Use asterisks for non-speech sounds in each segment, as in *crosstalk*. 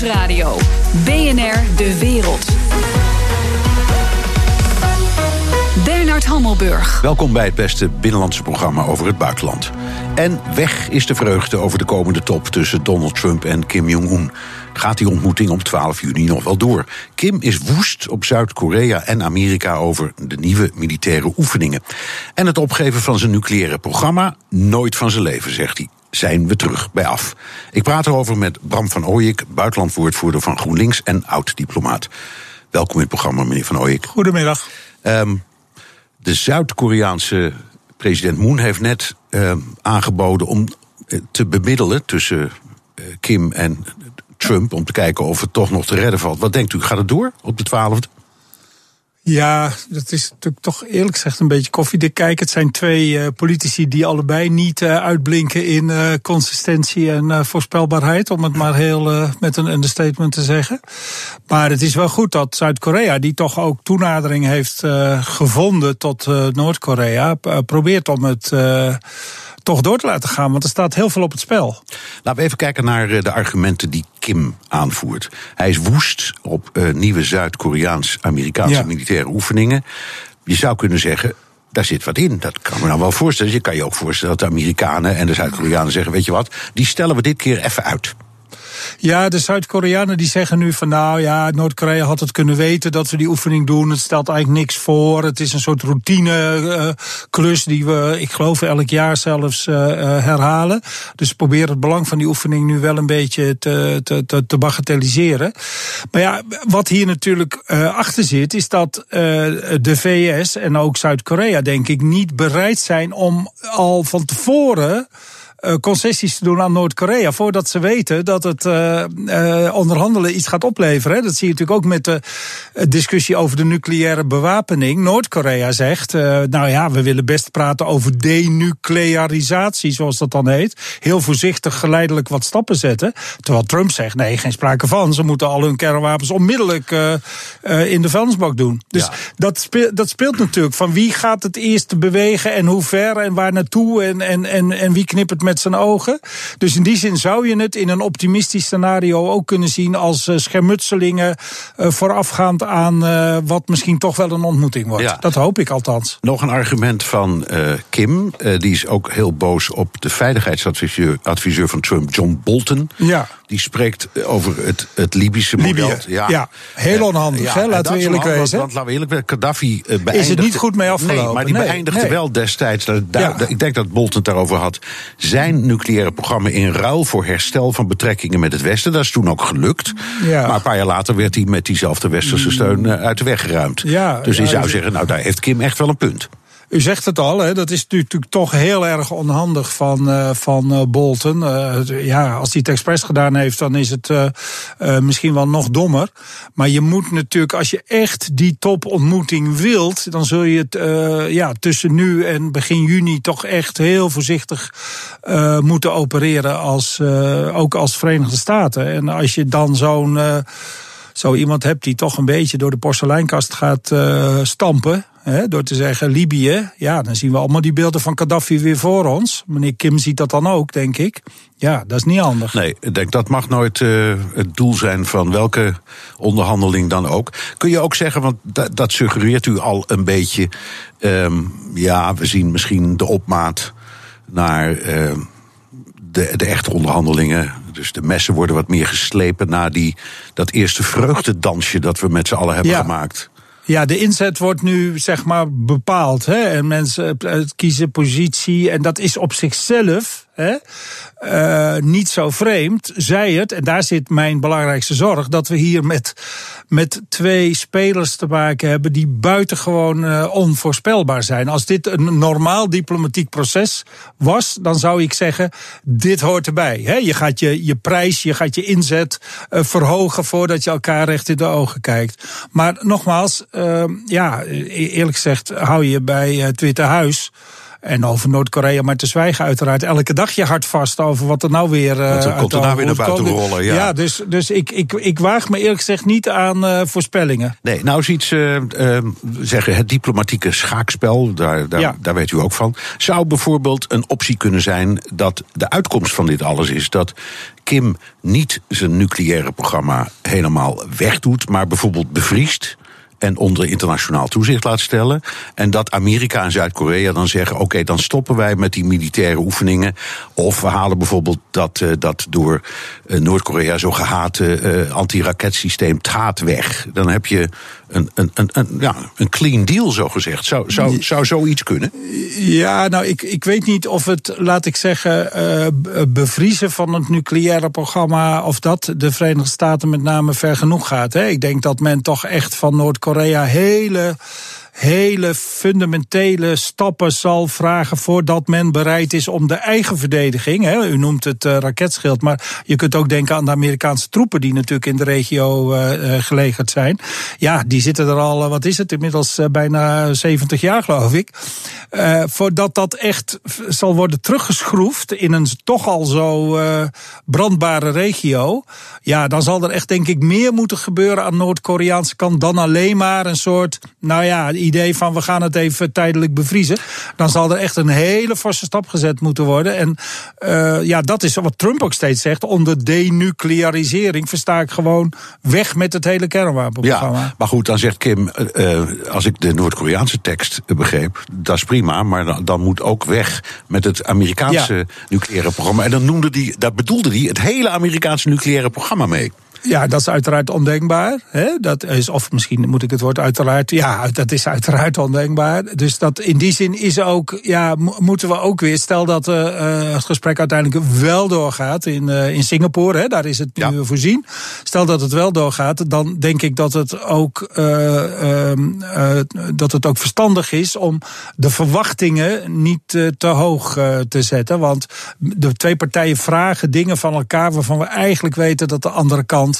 Nieuwsradio. BNR De Wereld. Bernard Hammelburg. Welkom bij het beste binnenlandse programma over het buitenland. En weg is de vreugde over de komende top tussen Donald Trump en Kim Jong-un. Gaat die ontmoeting om 12 juni nog wel door? Kim is woest op Zuid-Korea en Amerika over de nieuwe militaire oefeningen. En het opgeven van zijn nucleaire programma, nooit van zijn leven, zegt hij zijn we terug bij af. Ik praat erover met Bram van Ooyik, buitenlandwoordvoerder van GroenLinks en oud-diplomaat. Welkom in het programma, meneer van Ooyik. Goedemiddag. Um, de Zuid-Koreaanse president Moon heeft net um, aangeboden om eh, te bemiddelen tussen uh, Kim en Trump. Om te kijken of het toch nog te redden valt. Wat denkt u, gaat het door op de 12e? Ja, dat is natuurlijk toch eerlijk gezegd een beetje koffiedik kijken. Het zijn twee uh, politici die allebei niet uh, uitblinken in uh, consistentie en voorspelbaarheid, om het maar heel met een understatement te zeggen. Maar het is wel goed dat Zuid-Korea, die toch ook toenadering heeft gevonden tot Noord-Korea, probeert om het toch door te laten gaan. Want er staat heel veel op het spel. Laten we even kijken naar de argumenten die Kim aanvoert. Hij is woest op uh, nieuwe Zuid-Koreaans-Amerikaanse militaire oefeningen. Je zou kunnen zeggen. Daar zit wat in. Dat kan me nou wel voorstellen. Je kan je ook voorstellen dat de Amerikanen en de Zuid-Koreanen zeggen: Weet je wat, die stellen we dit keer even uit. Ja, de Zuid-Koreanen die zeggen nu van nou ja, Noord-Korea had het kunnen weten dat we die oefening doen. Het stelt eigenlijk niks voor. Het is een soort routine uh, klus die we, ik geloof, elk jaar zelfs uh, herhalen. Dus probeer het belang van die oefening nu wel een beetje te, te, te, te bagatelliseren. Maar ja, wat hier natuurlijk achter zit, is dat de VS en ook Zuid-Korea, denk ik, niet bereid zijn om al van tevoren uh, concessies te doen aan Noord-Korea. Voordat ze weten dat het uh, uh, onderhandelen iets gaat opleveren. Dat zie je natuurlijk ook met de discussie over de nucleaire bewapening. Noord-Korea zegt, nou ja, we willen best praten over denuclearisatie, zoals dat dan heet. Heel voorzichtig geleidelijk wat stappen zetten. Terwijl Trump zegt, nee, geen sprake van. Ze moeten al hun kernwapens onmiddellijk in de vuilnisbak doen. Dus ja. dat, speelt, dat speelt natuurlijk van wie gaat het eerst bewegen en hoe ver en waar naartoe en, en, en, en wie knipt het met zijn ogen. Dus in die zin zou je het in een optimistisch scenario ook kunnen zien als uh, schermutselingen uh, voorafgaand aan uh, wat misschien toch wel een ontmoeting wordt. Ja. Dat hoop ik althans. Nog een argument van Kim, die is ook heel boos op de veiligheidsadviseur adviseur van Trump, John Bolton. Ja. Die spreekt over het, het Libische model. Libië. Ja. ja, heel onhandig, ja, hè? laten we eerlijk wezen. Want, laten we eerlijk wezen, Gaddafi beëindigde... Is het niet goed mee afgelopen? Nee, maar die nee, beëindigde nee. wel destijds, daar, ik denk dat Bolton het daarover had zijn nucleaire programma in ruil voor herstel van betrekkingen met het Westen. Dat is toen ook gelukt. Ja. Maar een paar jaar later werd hij met diezelfde westerse steun uit de weg geruimd. Ja, dus je ja, zou dus- zeggen, nou daar heeft Kim echt wel een punt. U zegt het al, hè, dat is natuurlijk toch heel erg onhandig van, uh, van uh, Bolton. Uh, ja, als hij het expres gedaan heeft, dan is het misschien wel nog dommer. Maar je moet natuurlijk, als je echt die topontmoeting wilt, dan zul je het ja, tussen nu en begin juni toch echt heel voorzichtig moeten opereren, als, ook als Verenigde Staten. En als je dan zo'n zo iemand hebt die toch een beetje door de porseleinkast gaat stampen. Hè, door te zeggen Libië, ja, dan zien we allemaal die beelden van Gaddafi weer voor ons. Meneer Kim ziet dat dan ook, denk ik. Ja, dat is niet handig. Nee, ik denk dat mag nooit uh, het doel zijn van welke onderhandeling dan ook. Kun je ook zeggen, want dat, dat suggereert u al een beetje. Um, ja, we zien misschien de opmaat naar uh, de, de echte onderhandelingen. Dus de messen worden wat meer geslepen na die, dat eerste vreugdedansje dat we met z'n allen hebben ja. gemaakt. Ja, de inzet wordt nu zeg maar bepaald. Hè? En mensen kiezen positie. En dat is op zichzelf hè, uh, niet zo vreemd. Zij het, en daar zit mijn belangrijkste zorg, dat we hier met, met twee spelers te maken hebben die buitengewoon uh, onvoorspelbaar zijn. Als dit een normaal diplomatiek proces was, dan zou ik zeggen: dit hoort erbij. Hè? Je gaat je, je prijs, je gaat je inzet uh, verhogen voordat je elkaar recht in de ogen kijkt. Maar nogmaals, ja, eerlijk gezegd, hou je bij het Witte Huis. En over Noord-Korea maar te zwijgen, uiteraard. Elke dag je hart vast over wat er nou weer. Uh, wat komt er nou weer naar buiten rollen? Ja, ja dus, dus ik, ik, ik waag me eerlijk gezegd niet aan uh, voorspellingen. Nee, nou is iets uh, zeggen, het diplomatieke schaakspel, daar, daar, ja. daar weet u ook van. Zou bijvoorbeeld een optie kunnen zijn dat de uitkomst van dit alles is dat Kim niet zijn nucleaire programma helemaal wegdoet, maar bijvoorbeeld bevriest en onder internationaal toezicht laat stellen. En dat Amerika en Zuid-Korea dan zeggen: oké, dan stoppen wij met die militaire oefeningen. Of we halen bijvoorbeeld dat, uh, dat door uh, Noord-Korea zo gehate uh, antiraketsysteem THAAD weg. Dan heb je een, een, een, een, ja, een clean deal, zo gezegd. Zou, zou, zou zoiets kunnen? Ja, nou, ik, ik weet niet of het, laat ik zeggen, bevriezen van het nucleaire programma. of dat de Verenigde Staten met name ver genoeg gaat. Hè. Ik denk dat men toch echt van Noord-Korea hele hele fundamentele stappen zal vragen voordat men bereid is om de eigen verdediging. Hè, u noemt het uh, raketschild, maar je kunt ook denken aan de Amerikaanse troepen die natuurlijk in de regio uh, gelegerd zijn. Ja, die zitten er al, wat is het, inmiddels bijna 70 jaar geloof ik. voordat dat echt zal worden teruggeschroefd in een toch al zo brandbare regio. Ja, dan zal er echt denk ik meer moeten gebeuren aan Noord-Koreaanse kant dan alleen maar een soort, nou ja, idee van we gaan het even tijdelijk bevriezen. Dan zal er echt een hele forse stap gezet moeten worden. En uh, ja, dat is wat Trump ook steeds zegt. Onder denuclearisering versta ik gewoon weg met het hele kernwapenprogramma. Ja, maar goed, dan zegt Kim, uh, als ik de Noord-Koreaanse tekst begreep, dat is prima. Maar dan, dan moet ook weg met het Amerikaanse ja. nucleaire programma. En dan noemde die, daar bedoelde hij het hele Amerikaanse nucleaire programma mee. Ja, dat is uiteraard ondenkbaar. Hè? Dat is, of misschien moet ik het woord uiteraard. Ja, dat is uiteraard ondenkbaar. Dus dat in die zin is ook. Ja, moeten we ook weer. Stel dat uh, het gesprek uiteindelijk wel doorgaat in, uh, in Singapore. Hè, daar is het ja. nu voorzien. Stel dat het wel doorgaat, dan denk ik dat het ook. Uh, dat het ook verstandig is om de verwachtingen niet te hoog te zetten. Want de twee partijen vragen dingen van elkaar waarvan we eigenlijk weten dat de andere kant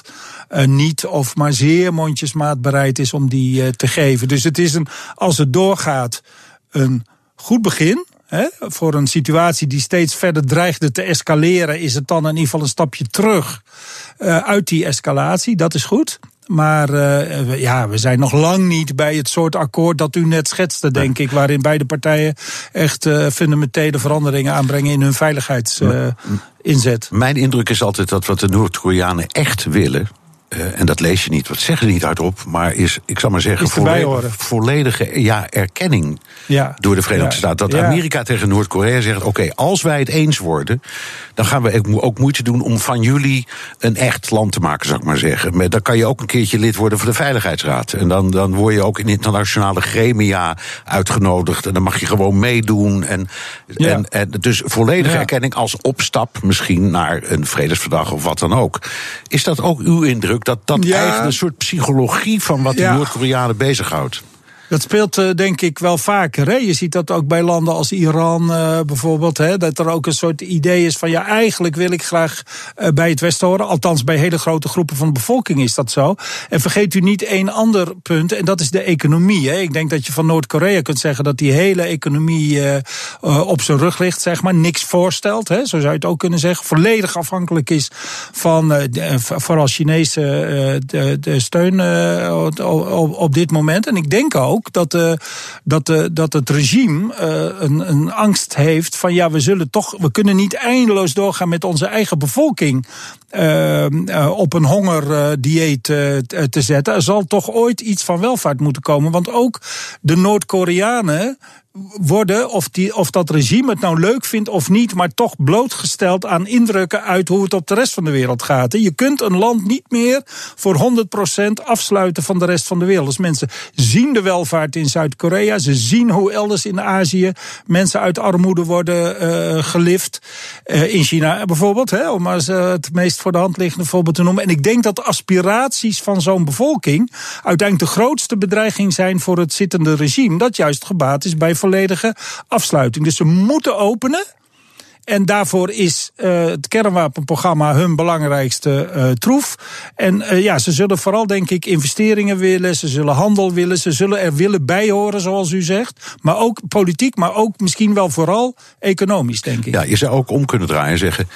uh, niet of maar zeer mondjesmaat bereid is om die uh, te geven. Dus het is een, als het doorgaat, een goed begin. Voor een situatie die steeds verder dreigde te escaleren, is het dan in ieder geval een stapje terug uh, uit die escalatie. Dat is goed. Maar uh, ja, we zijn nog lang niet bij het soort akkoord dat u net schetste, denk ik. Waarin beide partijen echt uh, fundamentele veranderingen aanbrengen in hun veiligheidsinzet. Mijn indruk is altijd dat wat de Noord-Koreanen echt willen. Uh, en dat lees je niet, wat zeggen ze niet hardop, maar is, ik zal maar zeggen, volledige, volledige ja, erkenning ja. door de Verenigde ja. Staten. Dat Amerika tegen Noord-Korea zegt: oké, okay, als wij het eens worden, dan gaan we ook moeite doen om van jullie een echt land te maken, zou ik maar zeggen. Maar dan kan je ook een keertje lid worden van de Veiligheidsraad. En dan, dan word je ook in internationale gremia uitgenodigd. En dan mag je gewoon meedoen. En, en, en, dus volledige erkenning als opstap misschien naar een vredesverdrag of wat dan ook. Is dat ook uw indruk? Dat dat eigenlijk een soort psychologie van wat die Noord-Koreanen bezighoudt? Dat speelt uh, denk ik wel vaker. Hè? Je ziet dat ook bij landen als Iran uh, bijvoorbeeld. Hè? Dat er ook een soort idee is van ja, eigenlijk wil ik graag uh, bij het Westen horen. Althans, bij hele grote groepen van de bevolking is dat zo. En vergeet u niet één ander punt, en dat is de economie. Hè? Ik denk dat je van Noord-Korea kunt zeggen dat die hele economie op zijn rug ligt, zeg maar. Niks voorstelt, hè? zo zou je het ook kunnen zeggen. Volledig afhankelijk is van vooral Chinese de, de steun op, op dit moment. En ik denk ook dat, uh, dat, uh, dat het regime uh, een, een angst heeft van ja, we zullen toch, we kunnen niet eindeloos doorgaan met onze eigen bevolking op een hongerdieet te zetten. Er zal toch ooit iets van welvaart moeten komen. Want ook de Noord-Koreanen worden, of, die, of dat regime het nou leuk vindt of niet, maar toch blootgesteld aan indrukken uit hoe het op de rest van de wereld gaat. Je kunt een land niet meer voor 100% afsluiten van de rest van de wereld. Dus mensen zien de welvaart in Zuid-Korea, ze zien hoe elders in Azië mensen uit armoede worden uh, gelift. Uh, in China bijvoorbeeld, hè, om maar het meest voor de hand liggende voorbeeld te noemen. En ik denk dat de aspiraties van zo'n bevolking uiteindelijk de grootste bedreiging zijn voor het zittende regime, dat juist gebaat is bij volledige afsluiting. Dus ze moeten openen. En daarvoor is uh, het kernwapenprogramma hun belangrijkste uh, troef. En uh, ja, ze zullen vooral, denk ik, investeringen willen. Ze zullen handel willen. Ze zullen er willen bij horen, zoals u zegt. Maar ook politiek, maar ook misschien wel vooral economisch, denk ik. Ja, je zou ook om kunnen draaien en zeggen: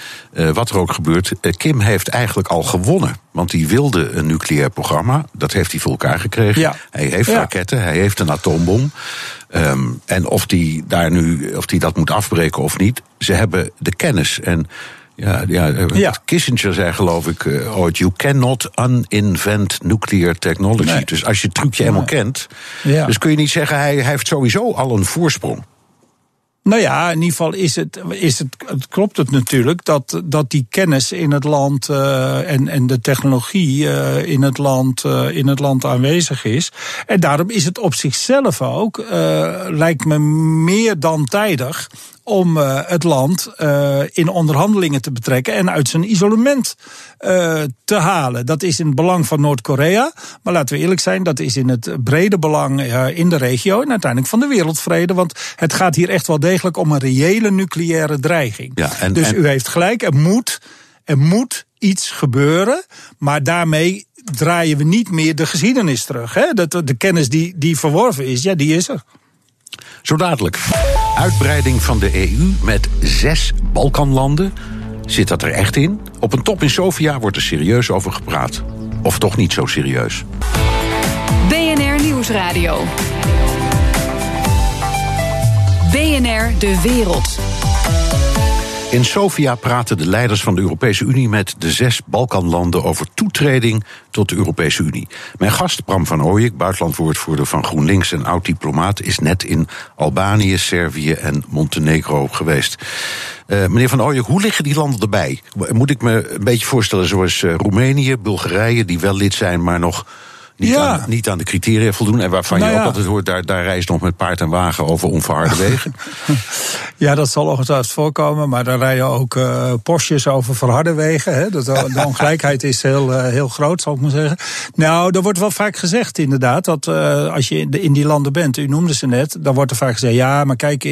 wat er ook gebeurt. Kim heeft eigenlijk al gewonnen. Want hij wilde een nucleair programma. Dat heeft hij voor elkaar gekregen. Ja. Hij heeft ja. raketten, hij heeft een atoombom. Um, en of die daar nu, of die dat moet afbreken of niet, ze hebben de kennis. En ja, ja, ja. Kissinger zei geloof ik uh, ooit: You cannot uninvent nuclear technology. Nee. Dus als je het trucje helemaal nee. kent, ja. dus kun je niet zeggen hij, hij heeft sowieso al een voorsprong. Nou ja, in ieder geval is het, is het, het klopt het natuurlijk dat, dat die kennis in het land uh, en, en de technologie uh, in, het land, uh, in het land aanwezig is. En daarom is het op zichzelf ook, lijkt me meer dan tijdig om uh, het land uh, in onderhandelingen te betrekken en uit zijn isolement uh, te halen. Dat is in het belang van Noord-Korea. Maar laten we eerlijk zijn, dat is in het brede belang in de regio en uiteindelijk van de wereldvrede. Want het gaat hier echt wel degelijk om een reële nucleaire dreiging. Ja, en, dus en... u heeft gelijk, er moet, er moet iets gebeuren. Maar daarmee draaien we niet meer de geschiedenis terug. Hè? De, de kennis die, die verworven is, ja, die is er. Zo dadelijk. Uitbreiding van de EU met zes Balkanlanden. Zit dat er echt in? Op een top in Sofia wordt er serieus over gepraat. Of toch niet zo serieus? BNR Nieuwsradio. BNR De Wereld. In Sofia praten de leiders van de Europese Unie met de zes Balkanlanden over toetreding tot de Europese Unie. Mijn gast Bram van Ooyek, buitenlandwoordvoerder van GroenLinks en oud-diplomaat, is net in Albanië, Servië en Montenegro geweest. Uh, meneer van Ooyek, hoe liggen die landen erbij? Moet ik me een beetje voorstellen zoals uh, Roemenië, Bulgarije, die wel lid zijn, maar nog niet, ja. aan, niet aan de criteria voldoen. En waarvan nou je ook altijd hoort, daar, daar reist nog met paard en wagen over onverharde *laughs* wegen. ja, dat zal ongetwijfeld voorkomen. Maar daar rijden ook uh, Porsches over verharde wegen. Hè. De, de ongelijkheid is heel, uh, heel groot, zal ik maar zeggen. Nou, er wordt wel vaak gezegd inderdaad, dat uh, als je in die landen bent, u noemde ze net, dan wordt er vaak gezegd, ja, maar kijk,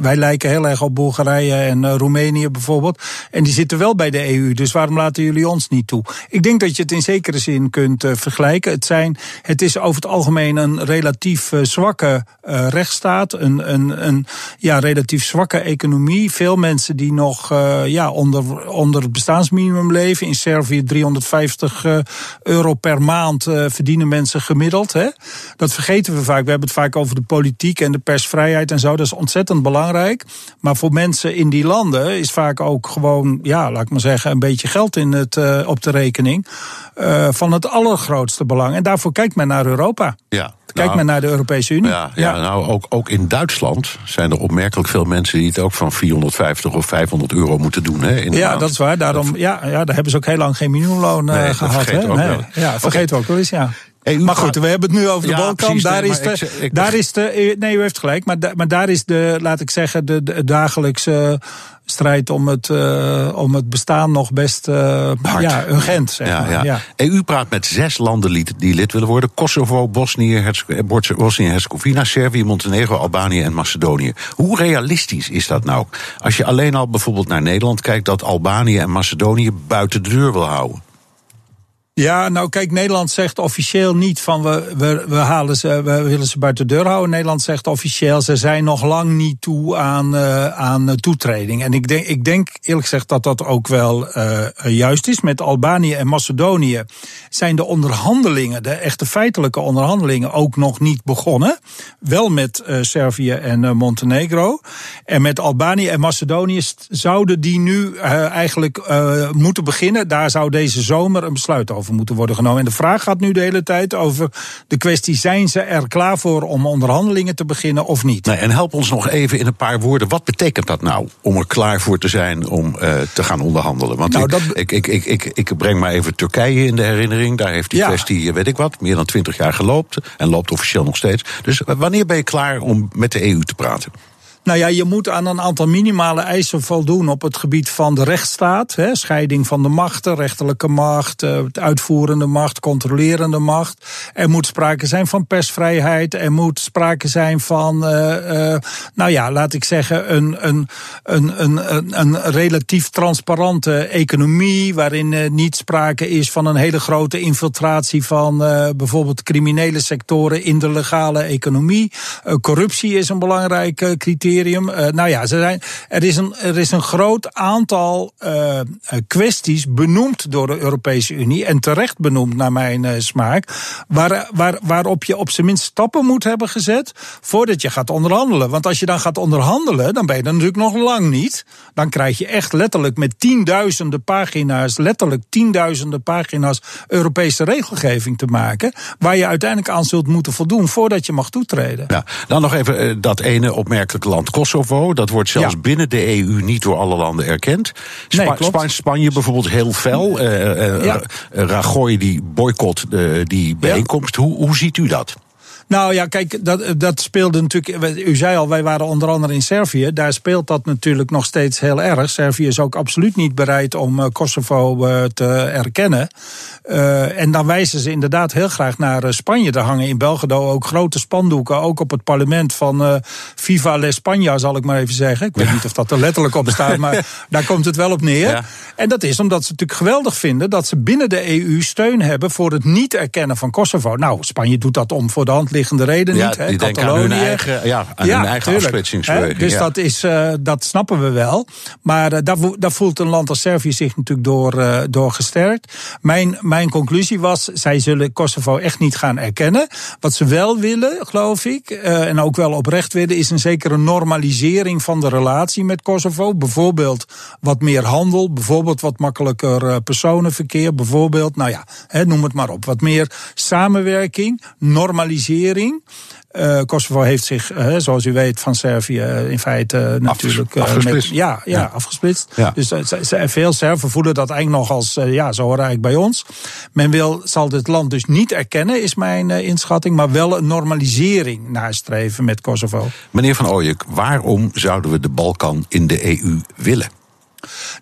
wij lijken heel erg op Bulgarije en Roemenië bijvoorbeeld. En die zitten wel bij de EU, dus waarom laten jullie ons niet toe? Ik denk dat je het in zekere zin kunt vergelijken. Het zijn Het is over het algemeen een relatief uh, zwakke uh, rechtsstaat. Een, een, een ja, relatief zwakke economie. Veel mensen die nog uh, ja, onder, onder het bestaansminimum leven. In Servië 350 euro per maand verdienen mensen gemiddeld. Hè? Dat vergeten we vaak. We hebben het vaak over de politiek en de persvrijheid en zo. Dat is ontzettend belangrijk. Maar voor mensen in die landen is vaak ook gewoon, ja, laat ik maar zeggen, een beetje geld in het, op de rekening. van het allergrootste belang. En daarvoor kijkt men naar Europa. Ja. Kijkt nou, men naar de Europese Unie. Ja, ja, ja. nou ook, ook in Duitsland zijn er opmerkelijk veel mensen die het ook van 450 of 500 euro moeten doen. Hè, in ja, dat is waar. Daarom, ja, ja, daar hebben ze ook heel lang geen minimumloon nee, gehad. Hè? Nee. Ja, okay. we ook wel eens, ja. Maar goed, we hebben het nu over de ja, Balkan. Precies, daar, nee, is de, ik, ik, daar is de. Nee, u heeft gelijk. Maar, da, maar daar is de, laat ik zeggen, de, de dagelijkse strijd om het, uh, om het bestaan nog best uh, ja, urgent. Zeg ja, maar. ja. ja. EU praat met zes landen die lid willen worden: Kosovo, Bosnië, Bosnië-Herzegovina, Servië, Montenegro, Albanië en Macedonië. Hoe realistisch is dat nou? Als je alleen al bijvoorbeeld naar Nederland kijkt, dat Albanië en Macedonië buiten de deur wil houden. Ja, nou kijk, Nederland zegt officieel niet van we, we, we, halen ze, we willen ze buiten de deur houden. Nederland zegt officieel ze zijn nog lang niet toe aan, uh, aan toetreding. En ik denk, ik denk eerlijk gezegd dat dat ook wel uh, juist is. Met Albanië en Macedonië zijn de onderhandelingen, de echte feitelijke onderhandelingen, ook nog niet begonnen. Wel met Servië en Montenegro. En met Albanië en Macedonië zouden die nu eigenlijk moeten beginnen. Daar zou deze zomer een besluit over moeten worden genomen. En de vraag gaat nu de hele tijd over de kwestie: zijn ze er klaar voor om onderhandelingen te beginnen of niet? Nee, en help ons nog even in een paar woorden. Wat betekent dat nou om er klaar voor te zijn om uh, te gaan onderhandelen? Want nou, ik, ik, ik, ik, ik, breng maar even Turkije in de herinnering. Daar heeft die ja. kwestie, weet ik wat, meer dan twintig jaar geloopt. En loopt officieel nog steeds. Dus wanneer ben je klaar om met de EU te praten? Nou ja, je moet aan een aantal minimale eisen voldoen op het gebied van de rechtsstaat. Hè, scheiding van de machten, rechterlijke macht, uh, uitvoerende macht, controlerende macht. Er moet sprake zijn van persvrijheid. Er moet sprake zijn van, uh, uh, nou ja, laat ik zeggen, een, een, een, een, een relatief transparante economie. Waarin niet sprake is van een hele grote infiltratie van bijvoorbeeld criminele sectoren in de legale economie. corruptie is een belangrijk criterium. nou ja, ze zijn, er, is een, er is een groot aantal kwesties benoemd door de Europese Unie. En terecht benoemd naar mijn smaak. Waar, waar, waarop je op zijn minst stappen moet hebben gezet voordat je gaat onderhandelen. Want als je dan gaat onderhandelen, dan ben je er natuurlijk nog lang niet. Dan krijg je echt letterlijk met tienduizenden pagina's, letterlijk tienduizenden pagina's Europese regelgeving te maken. Waar je uiteindelijk aan zult moeten voldoen voordat je mag toetreden. Ja, dan nog even eh, dat ene opmerkelijke land Kosovo. Dat wordt zelfs binnen de EU niet door alle landen erkend. Spa nee, Spanje bijvoorbeeld heel fel. Uh, ja. Rajoy die boycott die bijeenkomst. Hoe, hoe ziet u dat? Nou ja, kijk, dat, dat speelde natuurlijk. U zei al, wij waren onder andere in Servië. Daar speelt dat natuurlijk nog steeds heel erg. Servië is ook absoluut niet bereid om eh, Kosovo eh, te erkennen. Uh, en dan wijzen ze inderdaad heel graag naar Spanje. te hangen in Belgrado ook grote spandoeken. Ook op het parlement van uh, Viva la España, zal ik maar even zeggen. Ik weet niet of dat er letterlijk op staat, maar *laughs* daar komt het wel op neer. Ja. En dat is omdat ze natuurlijk geweldig vinden dat ze binnen de EU steun hebben voor het niet erkennen van Kosovo. Nou, Spanje doet dat om voor de hand liggende reden ja, niet. Hè? Die denken aan hun eigen, ja, aan ja, hun eigen afsplitsingsbeweging. Dus dat, is, uh, dat snappen we wel. Maar uh, daar, daar, voelt een land als Servië zich natuurlijk door, uh, door gesterkt. Mijn, mijn conclusie was, zij zullen Kosovo echt niet gaan erkennen. Wat ze wel willen, geloof ik, en ook wel oprecht willen, is een zekere normalisering van de relatie met Kosovo. Bijvoorbeeld wat meer handel, bijvoorbeeld wat makkelijker personenverkeer, bijvoorbeeld, nou ja, hè, noem het maar op. Wat meer samenwerking, normalisering. Uh, Kosovo heeft zich, uh, zoals u weet, van Servië uh, in feite natuurlijk. afgesplitst. Met, ja, ja, ja, afgesplitst. Ja. Dus veel Serven voelen dat eigenlijk nog als, ja, zo horen eigenlijk bij ons. Men wil, zal dit land dus niet erkennen, is mijn inschatting, maar wel een normalisering nastreven met Kosovo. Meneer Van Ooyek, waarom zouden we de Balkan in de EU willen?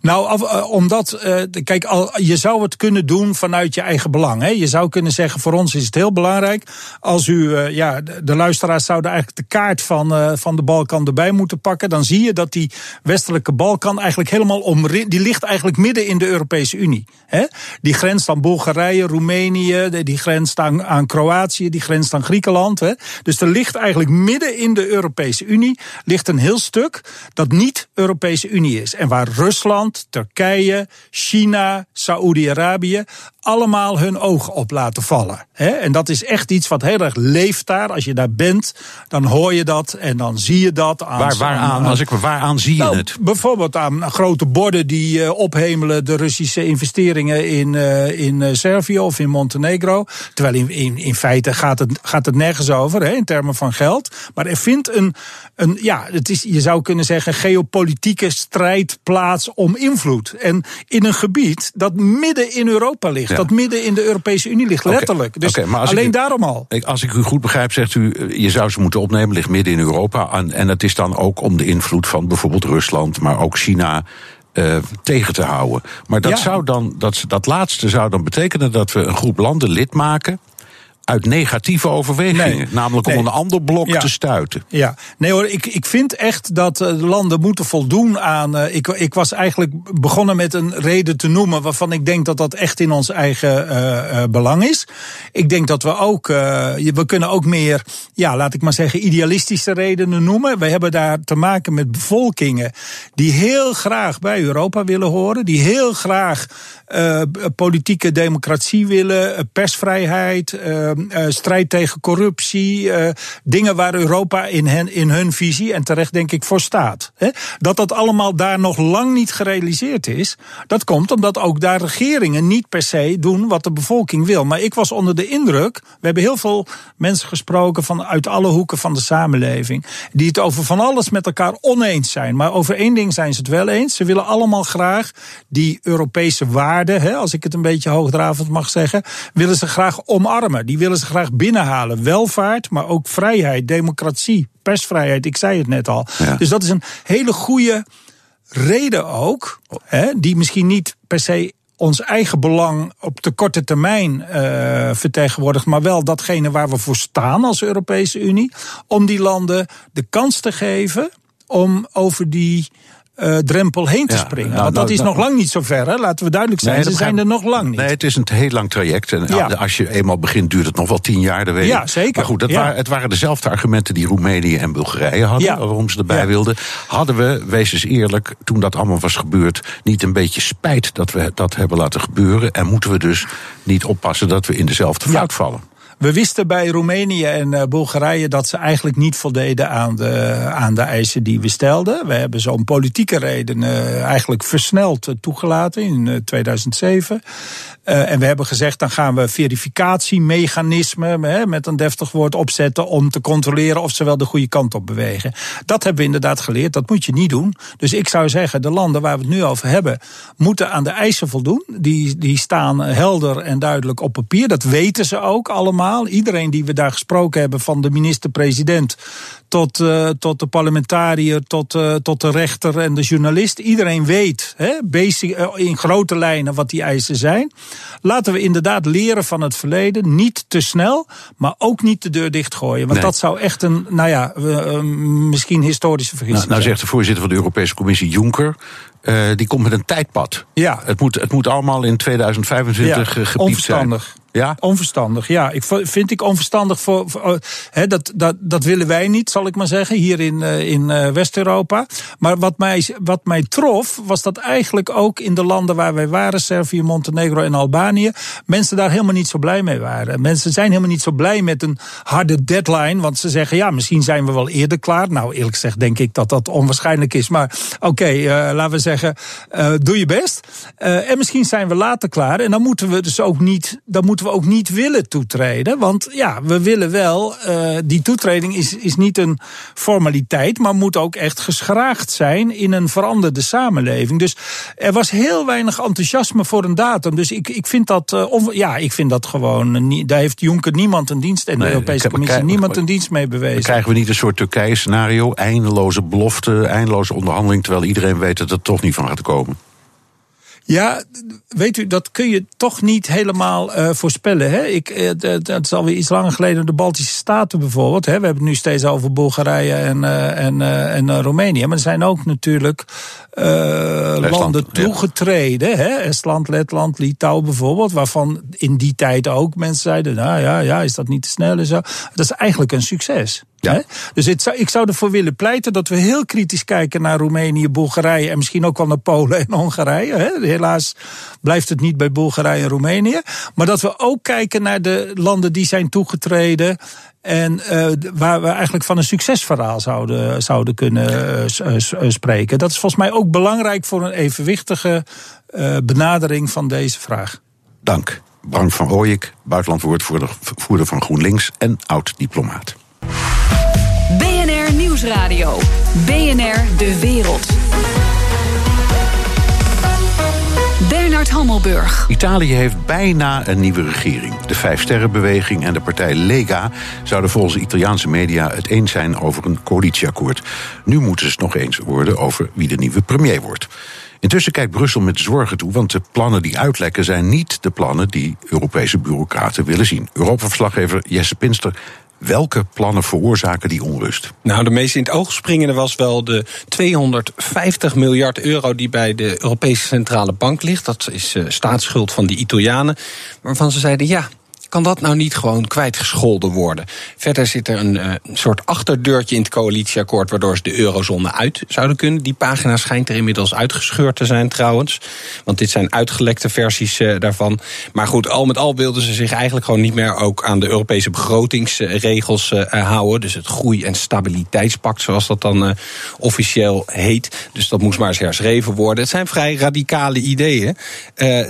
Nou, uh, omdat, uh, kijk, al, je zou het kunnen doen vanuit je eigen belang. Hè. Je zou kunnen zeggen, voor ons is het heel belangrijk. Als u, uh, ja, de, luisteraars zouden eigenlijk de kaart van, van de Balkan erbij moeten pakken. Dan zie je dat die westelijke Balkan eigenlijk helemaal om, die ligt eigenlijk midden in de Europese Unie. Hè. Die grenst aan Bulgarije, Roemenië, die grenst aan, aan Kroatië, die grenst aan Griekenland. Hè. Dus er ligt eigenlijk midden in de Europese Unie ligt een heel stuk dat niet Europese Unie is. En waar Rusland, Turkije, China, Saoedi-Arabië allemaal hun oog op laten vallen. En dat is echt iets wat heel erg leeft daar. Als je daar bent, dan hoor je dat en dan zie je dat. Aan, waar, waaraan, als ik, waaraan zie je nou, het? Bijvoorbeeld aan grote borden die uh, ophemelen de Russische investeringen in, uh, in uh, Servië of in Montenegro. Terwijl in, in, in feite gaat het, gaat het nergens over hè, in termen van geld. Maar er vindt een, een ja, het is, je zou kunnen zeggen, geopolitieke strijd plaats om invloed. En in een gebied dat midden in Europa ligt dat midden in de Europese Unie ligt, letterlijk. Dus alleen daarom al. Als ik u goed begrijp, zegt u, eh, je zou ze moeten opnemen, ligt midden in Europa. En, en het is dan ook om de invloed van bijvoorbeeld Rusland, maar ook China. Uh, tegen te houden. Maar dat, zou dan, dat, dat laatste zou dan betekenen dat we een groep landen lid maken uit negatieve overwegingen. namelijk om een ander blok te stuiten. Ja, nee hoor, ik, ik vind echt dat uh, landen moeten voldoen aan. Uh, ik, ik was eigenlijk begonnen met een reden te noemen waarvan ik denk dat dat echt in ons eigen uh, belang is. Ik denk dat we ook, we kunnen ook meer, ja, laat ik maar zeggen, idealistische redenen noemen. We hebben daar te maken met bevolkingen die heel graag bij Europa willen horen, die heel graag politieke democratie willen, persvrijheid. Uh, strijd tegen corruptie. Uh, dingen waar Europa in, in hun visie, en terecht denk ik, voor staat. Hè? Dat dat allemaal daar nog lang niet gerealiseerd is. Dat komt omdat ook daar regeringen niet per se doen wat de bevolking wil. Maar ik was onder de indruk. We hebben heel veel mensen gesproken van uit alle hoeken van de samenleving. Die het over van alles met elkaar oneens zijn. Maar over één ding zijn ze het wel eens. Ze willen allemaal graag die Europese waarden, als ik het een beetje hoogdravend mag zeggen, willen ze graag omarmen. Die willen ze graag binnenhalen. Welvaart, maar ook vrijheid, democratie, persvrijheid. Ik zei het net al. Dus dat is een hele goede reden ook, hè, die misschien niet per se ons eigen belang op de korte termijn uh, vertegenwoordigt, maar wel datgene waar we voor staan als Europese Unie, om die landen de kans te geven om over die uh, drempel heen te springen. Nou, Want dat nou, is nog lang niet zo ver, hè? laten we duidelijk zijn. Ze zijn er nog lang niet. Nee, het is een heel lang traject. En als je eenmaal begint, duurt het nog wel tien jaar, de weet Ja, zeker. Maar goed, dat waren, het waren dezelfde argumenten die Roemenië en Bulgarije hadden, waarom ze erbij wilden. Hadden we, wees eens eerlijk, toen dat allemaal was gebeurd, niet een beetje spijt dat we dat hebben laten gebeuren? En moeten we dus niet oppassen dat we in dezelfde fout vallen? We wisten bij Roemenië en uh, Bulgarije dat ze eigenlijk niet voldeden aan de, aan de eisen die we stelden. We hebben ze om politieke redenen eigenlijk versneld toegelaten in 2007. Uh, en we hebben gezegd, dan gaan we verificatiemechanismen, hè, met een deftig woord, opzetten om te controleren of ze wel de goede kant op bewegen. Dat hebben we inderdaad geleerd, dat moet je niet doen. Dus ik zou zeggen, de landen waar we het nu over hebben, moeten aan de eisen voldoen. Die, die staan helder en duidelijk op papier, dat weten ze ook allemaal. Iedereen die we daar gesproken hebben, van de minister-president tot, uh, tot de parlementariër, tot, uh, tot de rechter en de journalist. Iedereen weet hè, basic, uh, in grote lijnen wat die eisen zijn. Laten we inderdaad leren van het verleden. Niet te snel, maar ook niet de deur dichtgooien. Want dat zou echt een, nou ja, misschien historische vergissing nou, nou zegt de voorzitter van de Europese Commissie Juncker. Die komt met een tijdpad. Ja. Het moet, het moet allemaal in 2025 ja, gepiept zijn. Ja? Onverstandig, ja. Ik vind ik onverstandig voor. he, dat, dat, dat willen wij niet, zal ik maar zeggen, hier in, uh, in uh, West-Europa. Maar wat mij, wat mij trof, was dat eigenlijk ook in de landen waar wij waren, Servië, Montenegro en Albanië, mensen daar helemaal niet zo blij mee waren. Mensen zijn helemaal niet zo blij met een harde deadline, want ze zeggen, ja, misschien zijn we wel eerder klaar. Nou, eerlijk gezegd denk ik dat dat onwaarschijnlijk is. Maar oké, uh, laten we zeggen, doe je best. en misschien zijn we later klaar. En dan moeten we dus ook niet, dan moeten ook niet willen toetreden. Want ja, we willen wel, uh, die toetreding is, is niet een formaliteit, maar moet ook echt geschraagd zijn in een veranderde samenleving. Dus er was heel weinig enthousiasme voor een datum. Dus ik, ik vind dat, uh, on, ja, ik vind dat gewoon, daar heeft Jonker niemand een dienst en de nee, Europese Commissie niemand een dienst mee bewezen. krijgen we niet een soort Turkije-scenario, eindeloze belofte, eindeloze onderhandeling, terwijl iedereen weet dat het toch niet van gaat komen? Ja, weet u, dat kun je toch niet helemaal uh, voorspellen. Hè? Ik, het, het is alweer iets langer geleden de Baltische Staten bijvoorbeeld. Hè? We hebben het nu steeds over Bulgarije en, uh, en, uh, en Roemenië. Maar er zijn ook natuurlijk landen toegetreden. Ja. Hè? Estland, Letland, Litouwen bijvoorbeeld. Waarvan in die tijd ook mensen zeiden, nou ja, ja is dat niet te snel en zo. Dat is eigenlijk een succes. Ja. Dus het zou, ik zou ervoor willen pleiten dat we heel kritisch kijken naar Roemenië, Bulgarije en misschien ook wel naar Polen en Hongarije. Hè. Helaas blijft het niet bij Bulgarije en Roemenië. Maar dat we ook kijken naar de landen die zijn toegetreden. En uh, waar we eigenlijk van een succesverhaal zouden, zouden kunnen uh, spreken. Dat is volgens mij ook belangrijk voor een evenwichtige uh, benadering van deze vraag. Dank. Bram van Ooyek, buitenlandwoordvoerder van GroenLinks en oud-diplomaat. Nieuwsradio. BNR De Wereld. Bernard Hammelburg. Italië heeft bijna een nieuwe regering. De Vijfsterrenbeweging en de partij Lega zouden volgens Italiaanse media het eens zijn over een coalitieakkoord. Nu moeten ze het nog eens worden over wie de nieuwe premier wordt. Intussen kijkt Brussel met zorgen toe, want de plannen die uitlekken zijn niet de plannen die Europese bureaucraten willen zien. Europa-verslaggever Jesse Pinster Welke plannen veroorzaken die onrust? Nou, de meest in het oog springende was wel de 250 miljard euro die bij de Europese Centrale Bank ligt. Dat is uh, staatsschuld van de Italianen. Waarvan ze zeiden: ja, kan dat nou niet gewoon kwijtgescholden worden? Verder zit er een uh, soort achterdeurtje in het coalitieakkoord... waardoor ze de eurozone uit zouden kunnen. Die pagina schijnt er inmiddels uitgescheurd te zijn trouwens. Want dit zijn uitgelekte versies uh, daarvan. Maar goed, al met al wilden ze zich eigenlijk gewoon niet meer... ook aan de Europese begrotingsregels uh, houden. Dus het groei- en stabiliteitspact, zoals dat dan officieel heet. Dus dat moest maar eens herschreven worden. Het zijn vrij radicale ideeën.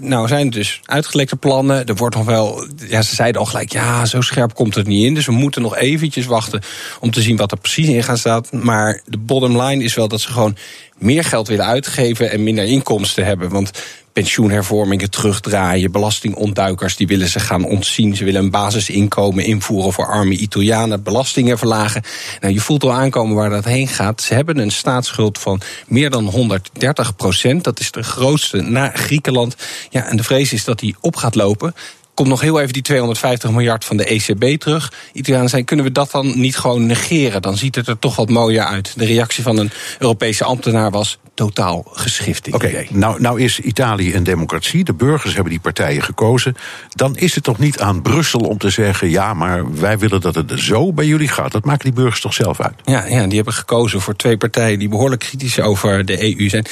nou zijn dus uitgelekte plannen. Er wordt nog wel... Ja, ze zeiden al gelijk, ja, zo scherp komt het niet in. Dus we moeten nog eventjes wachten om te zien wat er precies in gaat staan. Maar de bottom line is wel dat ze gewoon meer geld willen uitgeven en minder inkomsten hebben. Want pensioenhervormingen terugdraaien. Belastingontduikers die willen ze gaan ontzien. Ze willen een basisinkomen invoeren voor arme Italianen. Belastingen verlagen. Nou, je voelt al aankomen waar dat heen gaat. Ze hebben een staatsschuld van meer dan 130 procent. Dat is de grootste na Griekenland. Ja, en de vrees is dat die op gaat lopen komt nog heel even die 250 miljard van de ECB terug. Italianen zijn, kunnen we dat dan niet gewoon negeren? Dan ziet het er toch wat mooier uit. De reactie van een Europese ambtenaar was totaal geschift. Oké, nou, nou is Italië een democratie. De burgers hebben die partijen gekozen. Dan is het toch niet aan Brussel om te zeggen: ja, maar wij willen dat het zo bij jullie gaat. Dat maken die burgers toch zelf uit? Ja, ja die hebben gekozen voor twee partijen die behoorlijk kritisch over de EU zijn.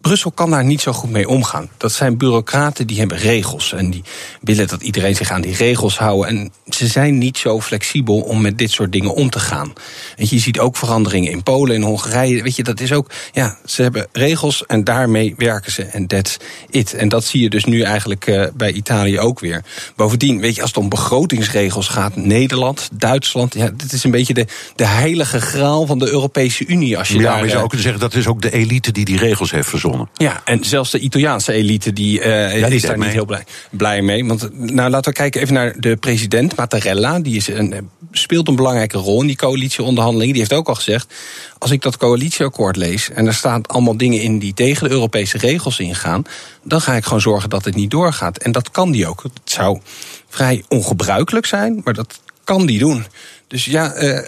Brussel kan daar niet zo goed mee omgaan. Dat zijn bureaucraten die hebben regels en die willen dat iedereen zich aan die regels houdt. En ze zijn niet zo flexibel om met dit soort dingen om te gaan. En je ziet ook veranderingen in Polen en Hongarije. Weet je, dat is ook. Ja, ze hebben regels en daarmee werken ze. En that's it. En dat zie je dus nu eigenlijk uh, bij Italië ook weer. Bovendien, weet je, als het om begrotingsregels gaat, Nederland, Duitsland. Ja, dit is een beetje de, de heilige graal van de Europese Unie. Als je ja, daar, maar je zou ook kunnen zeggen dat is ook de elite die die regels heeft Ja, en zelfs de Italiaanse elite die, uh, ja, die is daar niet heel blij, blij mee. Want nou, laten we kijken even naar de president, Mattarella. Die is een, speelt een belangrijke rol in die coalitieonderhandelingen. Die heeft ook al gezegd, als ik dat coalitieakkoord lees... en er staan allemaal dingen in die tegen de Europese regels ingaan... dan ga ik gewoon zorgen dat het niet doorgaat. En dat kan die ook. Het zou vrij ongebruikelijk zijn, maar dat kan die doen. Dus ja, uh,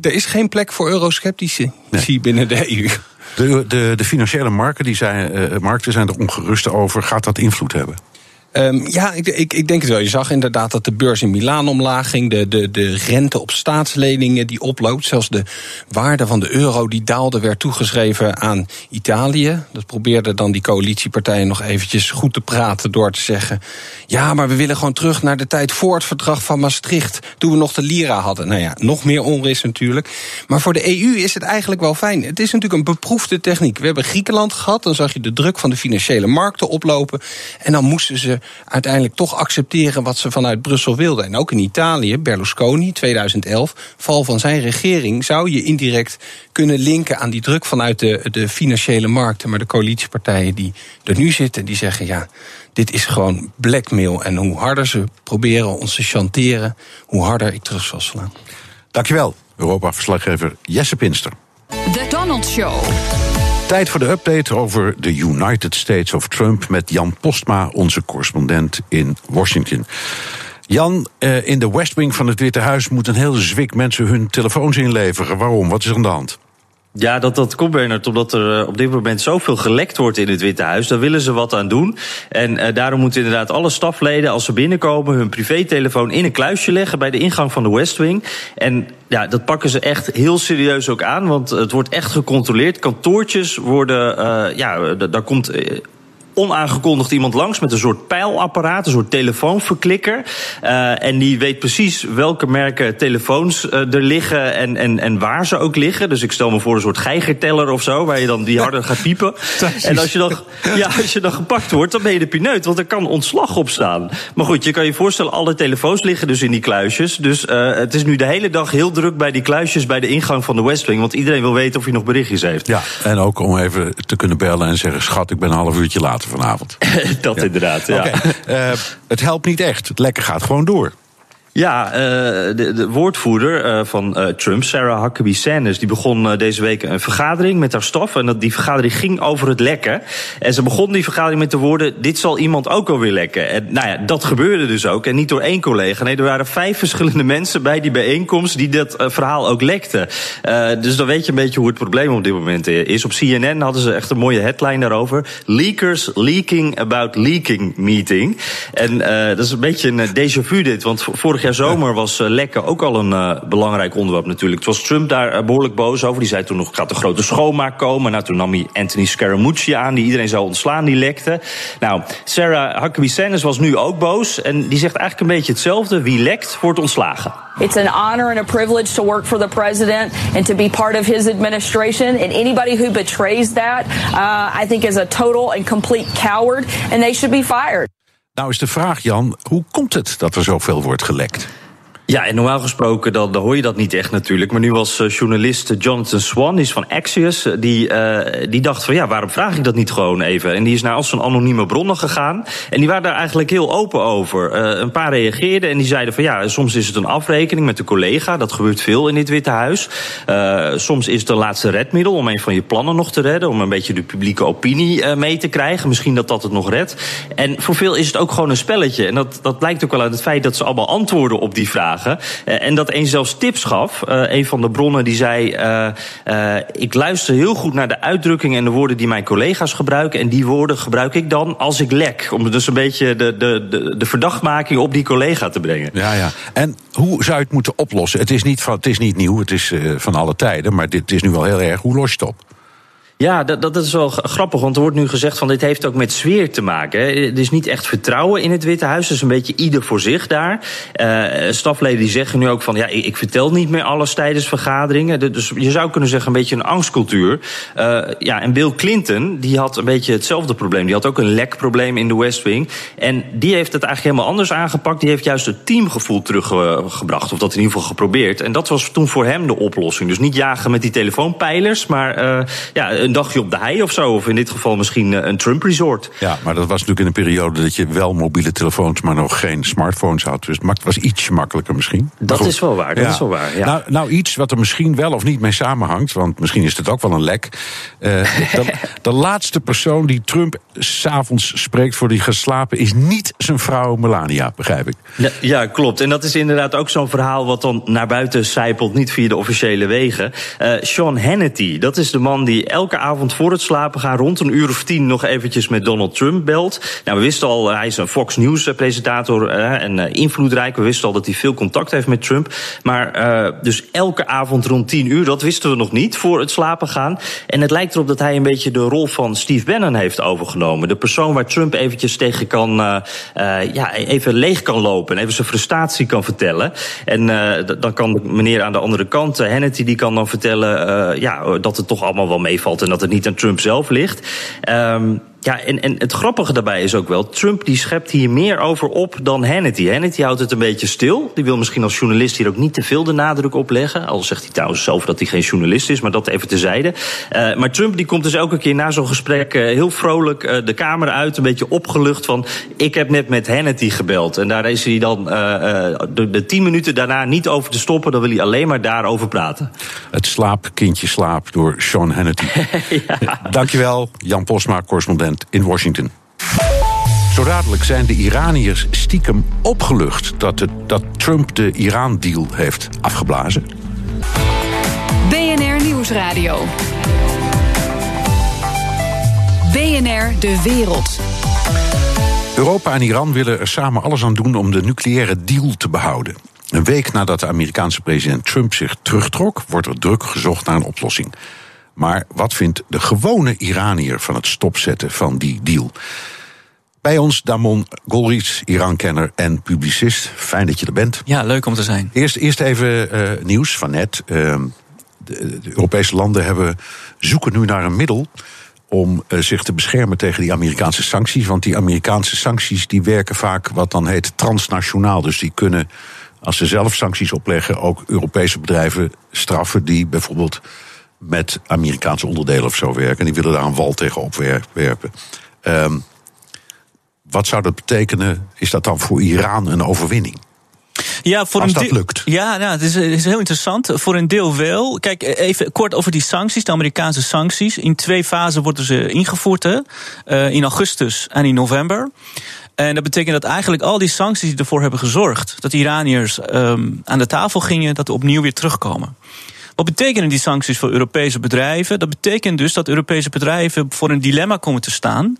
er is geen plek voor eurosceptici nee. binnen de EU. De, de, de financiële markten, die zijn, uh, markten zijn er ongerust over. Gaat dat invloed hebben? Um, ja, ik, ik, ik, denk het wel. Je zag inderdaad dat de beurs in Milaan omlaag ging. De, de, de rente op staatsleningen die oploopt. Zelfs de waarde van de euro die daalde werd toegeschreven aan Italië. Dat probeerden dan die coalitiepartijen nog eventjes goed te praten door te zeggen... ja, maar we willen gewoon terug naar de tijd voor het verdrag van Maastricht... toen we nog de lira hadden. Nou ja, nog meer onrust natuurlijk. Maar voor de EU is het eigenlijk wel fijn. Het is natuurlijk een beproefde techniek. We hebben Griekenland gehad, dan zag je de druk van de financiële markten oplopen... en dan moesten ze uiteindelijk toch accepteren wat ze vanuit Brussel wilden. En ook in Italië, Berlusconi, 2011, val van zijn regering, zou je indirect kunnen linken aan die druk vanuit de, de financiële markten. Maar de coalitiepartijen die er nu zitten, die zeggen ja. Dit is gewoon blackmail. En hoe harder ze proberen ons te chanteren, hoe harder ik terug zal slaan. Dankjewel, Europa-verslaggever Jesse Pinster. The Donald Show. Tijd voor de update over de United States of Trump met Jan Postma, onze correspondent in Washington. Jan, eh, in de West Wing van het Witte Huis moet een hele zwik mensen hun telefoons inleveren. Waarom? Wat is er aan de hand? Ja, dat, dat komt, Bernard, omdat er uh, op dit moment zoveel gelekt wordt in het Witte Huis. Daar willen ze wat aan doen. En uh, daarom moeten inderdaad alle stafleden, als ze binnenkomen, hun privételefoon in een kluisje leggen bij de ingang van de West Wing. En ja, dat pakken ze echt heel serieus ook aan, want het wordt echt gecontroleerd. Kantoortjes worden, uh, ja, daar komt onaangekondigd iemand langs met een soort pijlapparaat, een soort telefoonverklikker. Uh, en die weet precies welke merken telefoons uh, er liggen en, en, en waar ze ook liggen. Dus ik stel me voor een soort geigerteller of zo, waar je dan die harder gaat piepen. *laughs* en als je, dan, ja, als je dan gepakt wordt, dan ben je de pineut, want er kan ontslag op staan. Maar goed, je kan je voorstellen, alle telefoons liggen dus in die kluisjes. Dus uh, het is nu de hele dag heel druk bij die kluisjes bij de ingang van de West Wing, want iedereen wil weten of hij nog berichtjes heeft. Ja, en ook om even te kunnen bellen en zeggen: schat, ik ben een half uurtje later vanavond. *laughs* dat inderdaad, ja. Okay. Uh, het helpt niet echt. Het lekker gaat gewoon door. Ja, uh, de, de, woordvoerder uh, van uh, Trump, Sarah Huckabee Sanders, die begon deze week een vergadering met haar staf. En dat, die vergadering ging over het lekken. En ze begon die vergadering met de woorden: Dit zal iemand ook alweer lekken. En nou ja, dat gebeurde dus ook. En niet door één collega. Nee, er waren vijf *laughs* verschillende mensen bij die bijeenkomst die dat verhaal ook lekten. dus dan weet je een beetje hoe het probleem op dit moment is. Op CNN hadden ze echt een mooie headline daarover: Leakers leaking about leaking meeting. En dat is een beetje een déjà vu dit, want vorig jaar zomer was uh, lekken ook al een uh, belangrijk onderwerp natuurlijk. Het was Trump daar uh, behoorlijk boos over. Die zei toen nog, gaat de grote schoonmaak komen. Nou, toen nam hij Anthony Scaramucci aan, die iedereen zou ontslaan, die lekte. Nou, Sarah Huckabee Sanders was nu ook boos. En die zegt eigenlijk een beetje hetzelfde. Wie lekt, wordt ontslagen. It's an honor and a privilege to work for the president and to be part of his administration. And anybody who betrays that, uh, I think is a total and complete coward. And they should be fired. Nou is de vraag, Jan, hoe komt het dat er zoveel wordt gelekt? Ja, en normaal gesproken dan, hoor je dat niet echt natuurlijk. Maar nu was uh, journalist Jonathan Swan, die is van Axios, die, uh, die dacht van ja, waarom vraag ik dat niet gewoon even? En die is naar al zijn anonieme bronnen gegaan. En die waren daar eigenlijk heel open over. Een paar reageerden en die zeiden van ja, soms is het een afrekening met een collega. Dat gebeurt veel in dit Witte Huis. soms is het een laatste redmiddel om een van je plannen nog te redden. Om een beetje de publieke opinie mee te krijgen. Misschien dat dat het nog redt. En voor veel is het ook gewoon een spelletje. En dat, dat blijkt ook wel uit het feit dat ze allemaal antwoorden op die vraag. Eh, en dat een zelfs tips gaf. Uh, een van de bronnen die zei: uh, Ik luister heel goed naar de uitdrukkingen en de woorden die mijn collega's gebruiken. En die woorden gebruik ik dan als ik lek. Om dus een beetje de, de, de, de verdachtmaking op die collega te brengen. Ja, ja. En hoe zou je het moeten oplossen? Het is niet, van, het is niet nieuw, het is van alle tijden. Maar dit is nu wel heel erg. Hoe los je het op? Ja, dat, dat is wel grappig, want er wordt nu gezegd van dit heeft ook met sfeer te maken. Hè. Er is niet echt vertrouwen in het Witte Huis, het is een beetje ieder voor zich daar. Uh, stafleden die zeggen nu ook van ja, ik, vertel niet meer alles tijdens vergaderingen. Dus je zou kunnen zeggen een beetje een angstcultuur. Uh, ja, en Bill Clinton, die had een beetje hetzelfde probleem. Die had ook een lekprobleem in de West Wing. En die heeft het eigenlijk helemaal anders aangepakt. Die heeft juist het teamgevoel teruggebracht, of dat in ieder geval geprobeerd. En dat was toen voor hem de oplossing. Dus niet jagen met die telefoonpijlers, maar uh, ja een dagje op de hei of zo. Of in dit geval misschien eh, een Trump resort. Ja, maar dat was natuurlijk in een periode dat je wel mobiele telefoons, maar nog geen smartphones had. Dus het was iets makkelijker misschien. Dat is wel waar, dat is wel waar. Ja. Nou, nou, iets wat er misschien wel of niet mee samenhangt, want misschien is het ook wel een lek. Uh, de, *laughs* de, laatste persoon die Trump s'avonds spreekt voor die geslapen is niet zijn vrouw Melania, begrijp ik. Ja, ja klopt. En dat is inderdaad ook zo'n verhaal wat dan naar buiten zijpelt, niet via de officiële wegen. Uh, Sean Hannity, dat is de man die elke avond voor het slapen gaan, rond een uur of tien, nog eventjes met Donald Trump belt. Nou, we wisten al, hij is een Fox News presentator uh, en invloedrijk. We wisten al dat hij veel contact heeft met Trump. Maar dus elke avond rond tien uur, dat wisten we nog niet voor het slapen gaan. En het lijkt erop dat hij een beetje de rol van Steve Bannon heeft overgenomen. De persoon waar Trump eventjes tegen kan, ja, even leeg kan lopen en even zijn frustratie kan vertellen. En dan kan meneer aan de andere kant, Hannity, die kan dan vertellen ja, dat het toch allemaal wel meevalt en dat het niet aan Trump zelf ligt. Um, ja, en, en het grappige daarbij is ook wel, Trump die schept hier meer over op dan Hannity. Hannity houdt het een beetje stil. Die wil misschien als journalist hier ook niet te veel de nadruk op leggen. Al zegt hij trouwens zelf dat hij geen journalist is, maar dat even tezijde. Uh, maar Trump die komt dus elke keer na zo'n gesprek uh, heel vrolijk uh, de kamer uit, een beetje opgelucht van, ik heb net met Hannity gebeld. En daar is hij dan de, de tien minuten daarna niet over te stoppen, dan wil hij alleen maar daarover praten. Het slaapkindje slaap door Sean Hannity. *laughs* ja. Dankjewel, Jan Posma, correspondent in Washington. Zo dadelijk zijn de Iraniërs stiekem opgelucht dat, het, dat Trump de Iran-deal heeft afgeblazen. BNR Nieuwsradio. BNR De Wereld. Europa en Iran willen er samen alles aan doen om de nucleaire deal te behouden. Een week nadat de Amerikaanse president Trump zich terugtrok, wordt er druk gezocht naar een oplossing. Maar wat vindt de gewone Iranier van het stopzetten van die deal? Bij ons Damon Golriz, Iran-kenner en publicist. Fijn dat je er bent. Ja, leuk om te zijn. Eerst, eerst even uh, nieuws van net. Uh, de, de, Europese landen hebben, zoeken nu naar een middel om uh, zich te beschermen tegen die Amerikaanse sancties. Want die Amerikaanse sancties die werken vaak wat dan heet transnationaal. Dus die kunnen, als ze zelf sancties opleggen, ook Europese bedrijven straffen die bijvoorbeeld met Amerikaanse onderdelen of zo werken. En die willen daar een wal tegen opwerpen. Um, wat zou dat betekenen? Is dat dan voor Iran een overwinning? Ja, voor Als een dat lukt. Ja, nou, het, is, het is heel interessant. Voor een deel wel. Kijk, even kort over die sancties, de Amerikaanse sancties. In twee fasen worden ze ingevoerd. Hè? Uh, in augustus en in november. En dat betekent dat eigenlijk al die sancties die ervoor hebben gezorgd dat de Iraniërs um, aan de tafel gingen, dat opnieuw weer terugkomen. Wat betekenen die sancties voor Europese bedrijven? Dat betekent dus dat Europese bedrijven voor een dilemma komen te staan.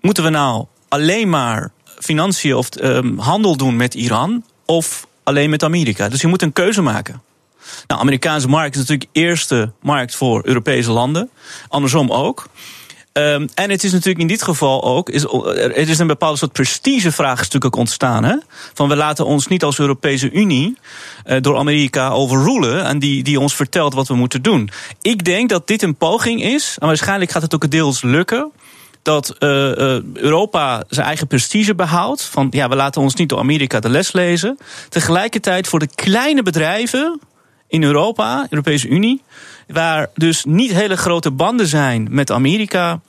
Moeten we nou alleen maar financiën of um, handel doen met Iran of alleen met Amerika? Dus je moet een keuze maken. Nou, Amerikaanse markt is natuurlijk de eerste markt voor Europese landen. Andersom ook. Um, en het is natuurlijk in dit geval ook, is, er is een bepaalde soort prestigevraagstuk ook ontstaan. Hè? Van we laten ons niet als Europese Unie uh, door Amerika overrulen en die, die ons vertelt wat we moeten doen. Ik denk dat dit een poging is, en waarschijnlijk gaat het ook deels lukken, dat uh, Europa zijn eigen prestige behoudt. Van ja, we laten ons niet door Amerika de les lezen. Tegelijkertijd voor de kleine bedrijven in Europa, Europese Unie, waar dus niet hele grote banden zijn met Amerika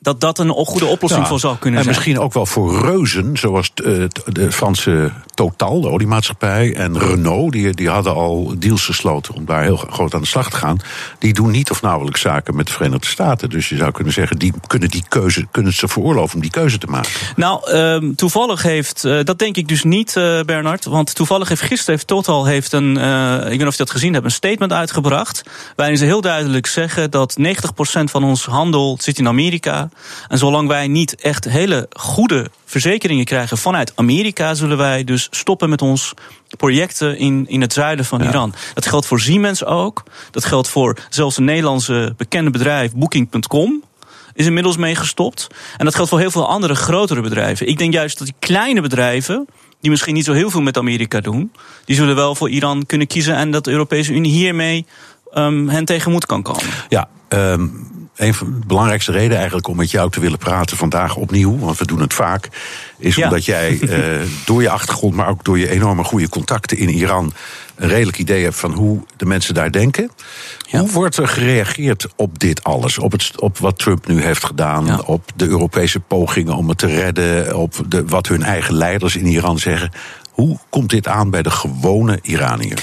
dat dat een goede oplossing voor zou kunnen en zijn. En misschien ook wel voor reuzen, zoals de Franse Total, de oliemaatschappij, en Renault, die, die hadden al deals gesloten om daar heel groot aan de slag te gaan. Die doen niet of nauwelijks zaken met de Verenigde Staten. Dus je zou kunnen zeggen, die kunnen die keuze, kunnen ze veroorloven om die keuze te maken. Nou, um, toevallig heeft, uh, dat denk ik dus niet, uh, Bernard. Want toevallig heeft gisteren heeft Total heeft een, ik weet niet of je dat gezien hebt, een statement uitgebracht. Waarin ze heel duidelijk zeggen dat 90% van ons handel zit in Amerika. En zolang wij niet echt hele goede verzekeringen krijgen vanuit Amerika, zullen wij dus stoppen met ons projecten in, in het zuiden van Iran. Dat geldt voor Siemens ook. Dat geldt voor zelfs een Nederlandse bekende bedrijf, Booking.com is inmiddels mee gestopt. En dat geldt voor heel veel andere grotere bedrijven. Ik denk juist dat die kleine bedrijven, die misschien niet zo heel veel met Amerika doen, die zullen wel voor Iran kunnen kiezen en dat de Europese Unie hiermee um, hen tegemoet kan komen. Ja, um, een van de belangrijkste redenen eigenlijk om met jou te willen praten vandaag opnieuw, want we doen het vaak, is Ja. omdat jij uh, *laughs* door je achtergrond, maar ook door je enorme goede contacten in Iran, een redelijk idee hebt van hoe de mensen daar denken. Ja. Hoe wordt er gereageerd op dit alles? Op, het, op wat Trump nu heeft gedaan, Ja. op de Europese pogingen om het te redden, op de, wat hun eigen leiders in Iran zeggen. Hoe komt dit aan bij de gewone Iranier?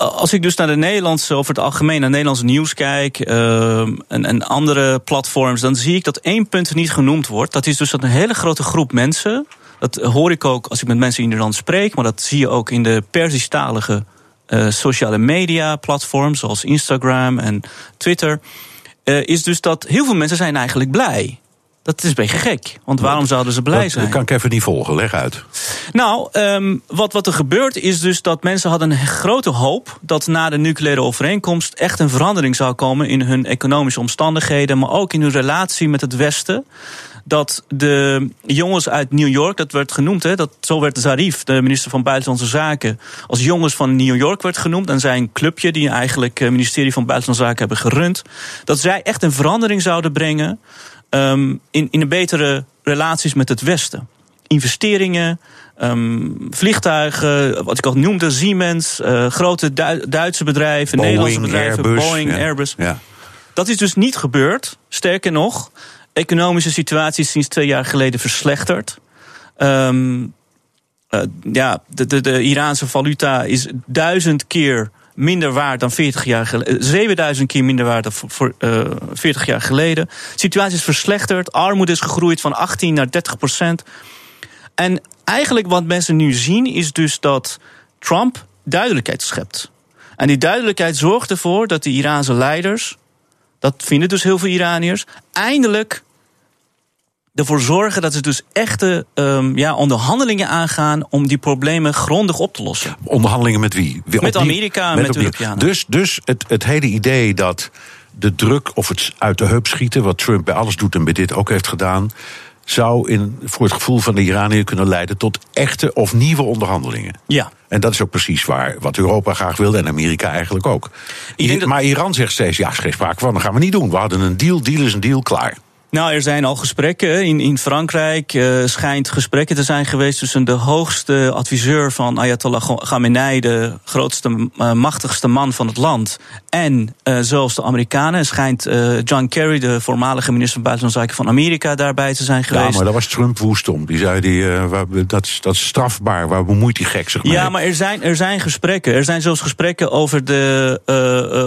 Als ik dus naar de Nederlandse, over het algemeen, naar Nederlandse nieuws kijk uh, en, en, andere platforms, dan zie ik dat één punt niet genoemd wordt. Dat is dus dat een hele grote groep mensen, dat hoor ik ook als ik met mensen in Iran spreek, maar dat zie je ook in de Persisch-talige uh, sociale media platforms zoals Instagram en Twitter, uh, is dus dat heel veel mensen zijn eigenlijk blij. Dat is een beetje gek. Want waarom zouden ze blij dat, zijn? Dat kan ik even niet volgen. Leg uit. Nou, um, wat, wat er gebeurt is dus dat mensen hadden een grote hoop dat na de nucleaire overeenkomst echt een verandering zou komen in hun economische omstandigheden, maar ook in hun relatie met het Westen. Dat de jongens uit New York, dat werd genoemd, hè, dat, zo werd Zarif, de minister van Buitenlandse Zaken, als jongens van New York werd genoemd. En zijn clubje, die eigenlijk het ministerie van Buitenlandse Zaken hebben gerund. Dat zij echt een verandering zouden brengen um, in, in een betere relaties met het Westen. Investeringen, um, vliegtuigen, wat ik al noemde, Siemens, uh, grote Du Duitse bedrijven, Boeing, Nederlandse bedrijven, Airbus, Boeing, ja. Airbus. Ja. Dat is dus niet gebeurd. Sterker nog, economische situatie is sinds twee jaar geleden verslechterd. Um, uh, ja, de, de, de Iraanse valuta is duizend keer minder waard dan 40 jaar geleden. 7000 keer minder waard dan voor, uh, 40 jaar geleden. De situatie is verslechterd. Armoede is gegroeid van 18 naar 30 procent. En eigenlijk wat mensen nu zien is dus dat Trump duidelijkheid schept. En die duidelijkheid zorgt ervoor dat de Iraanse leiders, dat vinden dus heel veel Iraniërs, eindelijk ervoor zorgen dat ze dus echte um, ja, onderhandelingen aangaan om die problemen grondig op te lossen. Onderhandelingen met wie? met Amerika en met, met de Europeanen. Dus, dus het, het hele idee dat de druk of het uit de heup schieten, wat Trump bij alles doet en bij dit ook heeft gedaan, zou in, voor het gevoel van de Iraniërs kunnen leiden tot echte of nieuwe onderhandelingen. Ja. En dat is ook precies waar wat Europa graag wilde en Amerika eigenlijk ook. Maar Iran zegt steeds: ja, is geen sprake van, dat gaan we niet doen. We hadden een deal, deal is een deal, klaar. Nou, er zijn al gesprekken. In, in Frankrijk uh, schijnt gesprekken te zijn geweest tussen de hoogste adviseur van Ayatollah Khamenei, de grootste, uh, machtigste man van het land, en uh, zelfs de Amerikanen. Schijnt John Kerry, de voormalige minister van Buitenlandse Zaken van Amerika, daarbij te zijn geweest. Ja, maar daar was Trump woest om. Die zei, die, dat, is, dat is strafbaar. Waar bemoeit die gek zich mee? Ja, maar er zijn, er zijn gesprekken. Er zijn zelfs gesprekken over de,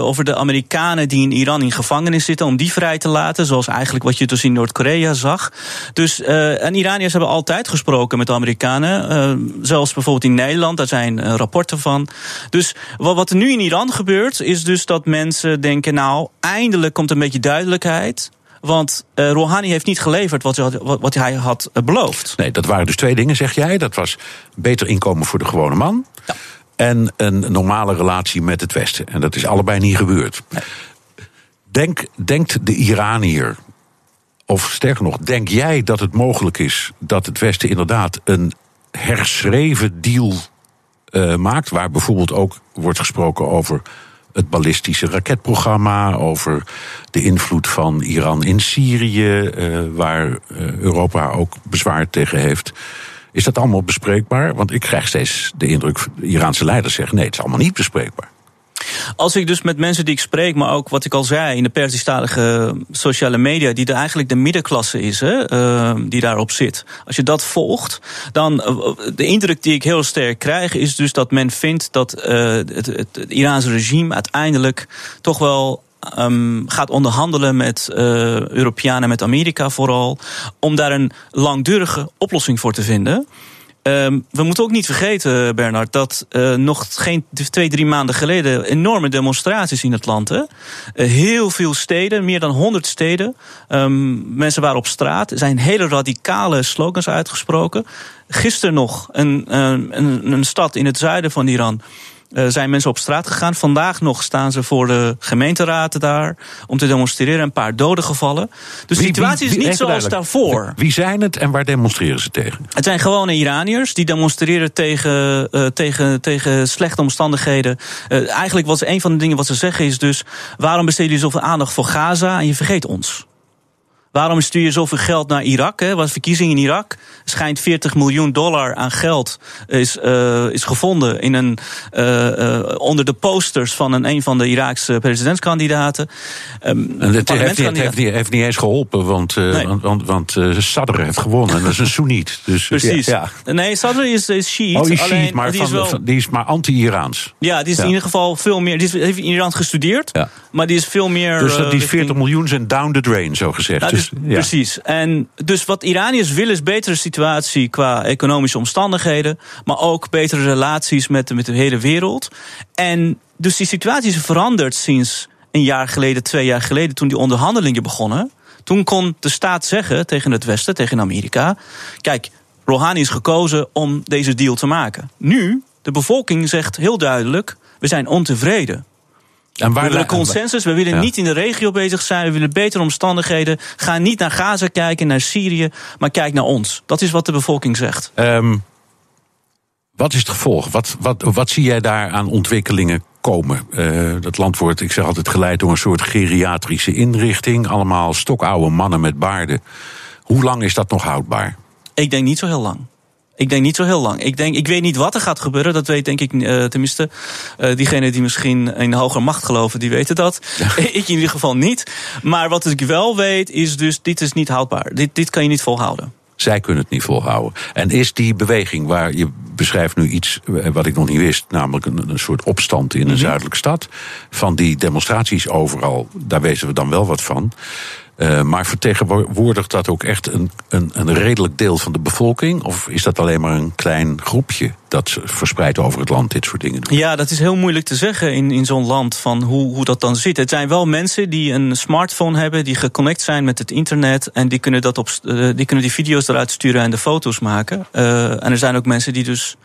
over de Amerikanen die in Iran in gevangenis zitten, om die vrij te laten. Zoals eigenlijk wat je dus in Noord-Korea zag. Dus, uh, en Iraniërs hebben altijd gesproken met de Amerikanen. Uh, zelfs bijvoorbeeld in Nederland, daar zijn uh, rapporten van. Dus wat, wat er nu in Iran gebeurt, is dus dat mensen denken: nou, eindelijk komt een beetje duidelijkheid. Want uh, Rouhani heeft niet geleverd wat, wat, wat hij had beloofd. Nee, dat waren dus twee dingen, zeg jij. Dat was beter inkomen voor de gewone man. Ja. En een normale relatie met het Westen. En dat is allebei niet gebeurd. Nee. Denk, denkt de Iranier of sterker nog, denk jij dat het mogelijk is dat het Westen inderdaad een herschreven deal uh, maakt, waar bijvoorbeeld ook wordt gesproken over het ballistische raketprogramma, over de invloed van Iran in Syrië, uh, waar uh, Europa ook bezwaar tegen heeft. Is dat allemaal bespreekbaar? Want ik krijg steeds de indruk, de Iraanse leiders zeggen nee, het is allemaal niet bespreekbaar. Als ik dus met mensen die ik spreek, maar ook wat ik al zei in de Persistalige sociale media, die er eigenlijk de middenklasse is, hè, uh, die daarop zit. Als je dat volgt, dan de indruk die ik heel sterk krijg, is dus dat men vindt dat uh, het, het, Iraanse regime uiteindelijk toch wel Um, gaat onderhandelen met uh, Europeanen, met Amerika vooral, om daar een langdurige oplossing voor te vinden. Um, we moeten ook niet vergeten, Bernard, dat uh, nog geen twee, drie maanden geleden enorme demonstraties in het land. Uh, heel veel steden, meer dan 100 steden. Um, mensen waren op straat. Er zijn hele radicale slogans uitgesproken. Gisteren nog een, een, een stad in het zuiden van Iran uh, zijn mensen op straat gegaan. Vandaag nog staan ze voor de gemeenteraad daar om te demonstreren. Een paar doden gevallen. Dus de situatie is niet zoals daarvoor. Wie zijn het en waar demonstreren ze tegen? Het zijn gewone Iraniërs die demonstreren tegen, uh, tegen, tegen slechte omstandigheden. Uh, eigenlijk was een van de dingen wat ze zeggen is dus... waarom besteden jullie zoveel aandacht voor Gaza en je vergeet ons? Waarom stuur je zoveel geld naar Irak? Er was verkiezing in Irak. Schijnt 40 miljoen dollar aan geld is, uh, is gevonden in een, uh, uh, onder de posters van een, een van de Iraakse presidentskandidaten. Um, en het heeft, niet, heeft, niet, heeft niet eens geholpen, want, nee. want, want, want Sadr heeft gewonnen. En dat is een Soeniet. Dus, Precies. Ja, Nee, Sadr is, is Shiite. Oh, die is Shiite, maar die, is wel, die is maar anti-Iraans. Ja, die is ja. in ieder geval veel meer. Die is, heeft in Iran gestudeerd, ja. maar die is veel meer. Dus die 40 richting... miljoen zijn down the drain, zo gezegd. Nou, dus, ja. Precies. En dus wat Iraniërs willen is betere situatie qua economische omstandigheden, maar ook betere relaties met, met de hele wereld. En dus die situatie is veranderd sinds een jaar geleden, twee jaar geleden, toen die onderhandelingen begonnen. Toen kon de staat zeggen tegen het Westen, tegen Amerika: kijk, Rouhani is gekozen om deze deal te maken. Nu, de bevolking zegt heel duidelijk: we zijn ontevreden. En waar we willen consensus, we willen ja. niet in de regio bezig zijn, we willen betere omstandigheden. Ga niet naar Gaza kijken, naar Syrië, maar kijk naar ons. Dat is wat de bevolking zegt. Um, wat is het gevolg? Wat, wat, wat zie jij daar aan ontwikkelingen komen? Uh, dat land wordt, ik zeg altijd, geleid door een soort geriatrische inrichting. Allemaal stokoude mannen met baarden. Hoe lang is dat nog houdbaar? Ik denk niet zo heel lang. Ik denk niet zo heel lang. Ik, denk, ik weet niet wat er gaat gebeuren. Dat weet denk ik uh, tenminste. Uh, diegenen die misschien in hoger macht geloven, die weten dat. Ja. *laughs* ik in ieder geval niet. Maar wat ik wel weet, is dus: dit is niet houdbaar. Dit, dit kan je niet volhouden. Zij kunnen het niet volhouden. En is die beweging waar je beschrijft nu iets wat ik nog niet wist, namelijk een, een soort opstand in een mm -hmm. zuidelijke stad. Van die demonstraties overal, daar weten we dan wel wat van. Uh, maar vertegenwoordigt dat ook echt een, een, een, redelijk deel van de bevolking? Of is dat alleen maar een klein groepje dat verspreidt over het land dit soort dingen doet? Ja, dat is heel moeilijk te zeggen in, in zo'n land van hoe, hoe dat dan zit. Het zijn wel mensen die een smartphone hebben, die geconnect zijn met het internet en die kunnen, dat op, uh, die, kunnen die video's eruit sturen en de foto's maken. Uh, en er zijn ook mensen die dus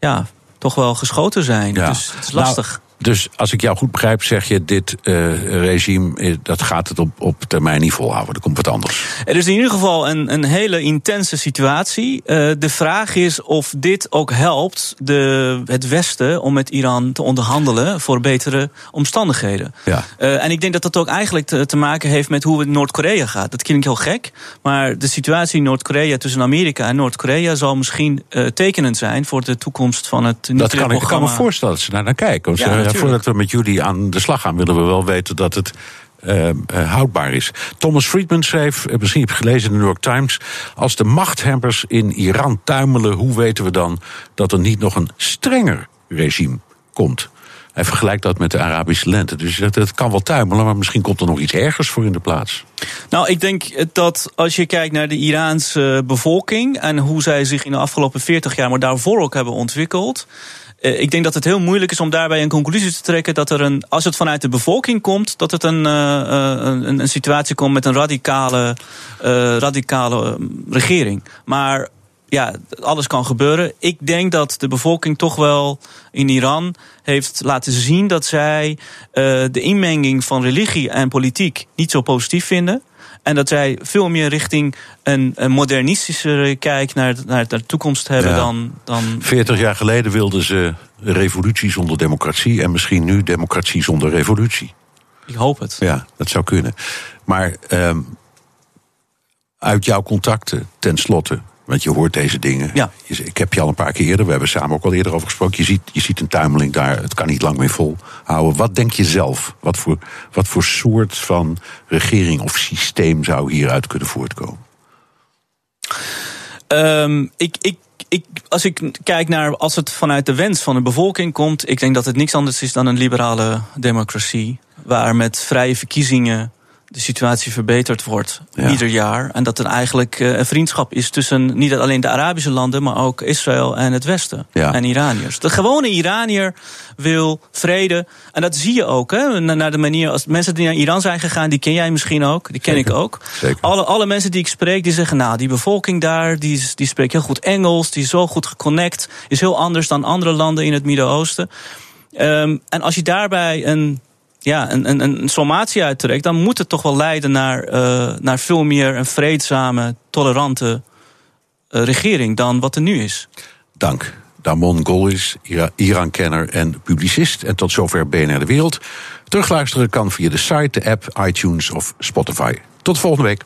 ja, toch wel geschoten zijn. Ja. Dus het is lastig. Dus als ik jou goed begrijp, zeg je: dit uh, regime dat gaat het op, op termijn niet volhouden. Er komt wat anders. Er is in ieder geval een, een hele intense situatie. Uh, de vraag is of dit ook helpt de, het Westen om met Iran te onderhandelen voor betere omstandigheden. Ja. Uh, en ik denk dat dat ook eigenlijk te, te maken heeft met hoe het Noord-Korea gaat. Dat klinkt heel gek, maar de situatie in Noord-Korea tussen Amerika en Noord-Korea zal misschien tekenend zijn voor de toekomst van het nucleaire programma. Dat kan ik, kan me voorstellen dat ze daar naar kijken. Ja, ja, voordat we met jullie aan de slag gaan, willen we wel weten dat het uh, uh, houdbaar is. Thomas Friedman schreef, uh, misschien heb je gelezen in de New York Times... als de machthebbers in Iran tuimelen, hoe weten we dan... dat er niet nog een strenger regime komt? Hij vergelijkt dat met de Arabische lente. Dus dat, het kan wel tuimelen, maar misschien komt er nog iets ergers voor in de plaats. Nou, ik denk dat als je kijkt naar de Iraanse bevolking... en hoe zij zich in de afgelopen 40 jaar, maar daarvoor ook hebben ontwikkeld... Uh, ik denk dat het heel moeilijk is om daarbij een conclusie te trekken dat er een, als het vanuit de bevolking komt, dat het een, uh, een, een, situatie komt met een radicale, radicale regering. Maar ja, alles kan gebeuren. Ik denk dat de bevolking toch wel in Iran heeft laten zien dat zij de inmenging van religie en politiek niet zo positief vinden. En dat zij veel meer richting een, een modernistische kijk naar, naar de toekomst hebben Ja. dan, dan. 40 jaar geleden wilden ze revolutie zonder democratie en misschien nu democratie zonder revolutie. Ik hoop het. Ja, dat zou kunnen. Maar ehm, uit jouw contacten, tenslotte, want je hoort deze dingen. Ja. Je- Ik heb je al een paar keer eerder, we hebben samen ook al eerder over gesproken. Je ziet, je ziet een tuimeling daar, het kan niet lang meer volhouden. Wat denk je zelf? Wat voor, wat voor soort van regering of systeem zou hieruit kunnen voortkomen? Ehm, ik, ik, ik, als ik kijk naar als het vanuit de wens van de bevolking komt, ik denk dat het niks anders is dan een liberale democratie. Waar met vrije verkiezingen de situatie verbeterd wordt Ja. ieder jaar. En dat er eigenlijk eh, een vriendschap is tussen niet alleen de Arabische landen, maar ook Israël en het Westen. Ja. En Iraniërs. De gewone Iranier wil vrede. En dat zie je ook. Hè, na- naar de manier als mensen die naar Iran zijn gegaan, die ken jij misschien ook. Die ken Zeker. ik ook. Zeker. Alle, alle mensen die ik spreek, die zeggen, nou, die bevolking daar, die, die spreekt heel goed Engels, die is zo goed geconnect, is heel anders dan andere landen in het Midden-Oosten. Ehm, en als je daarbij een, ja, een, een, een sommatie uittrekt, dan moet het toch wel leiden naar, eh, naar veel meer een vreedzame, tolerante eh, regering dan wat er nu is. Dank. Damon Golis, Ira- Iran-kenner en publicist. En tot zover BNR De Wereld. Terugluisteren kan via de site, de app, iTunes of Spotify. Tot volgende week.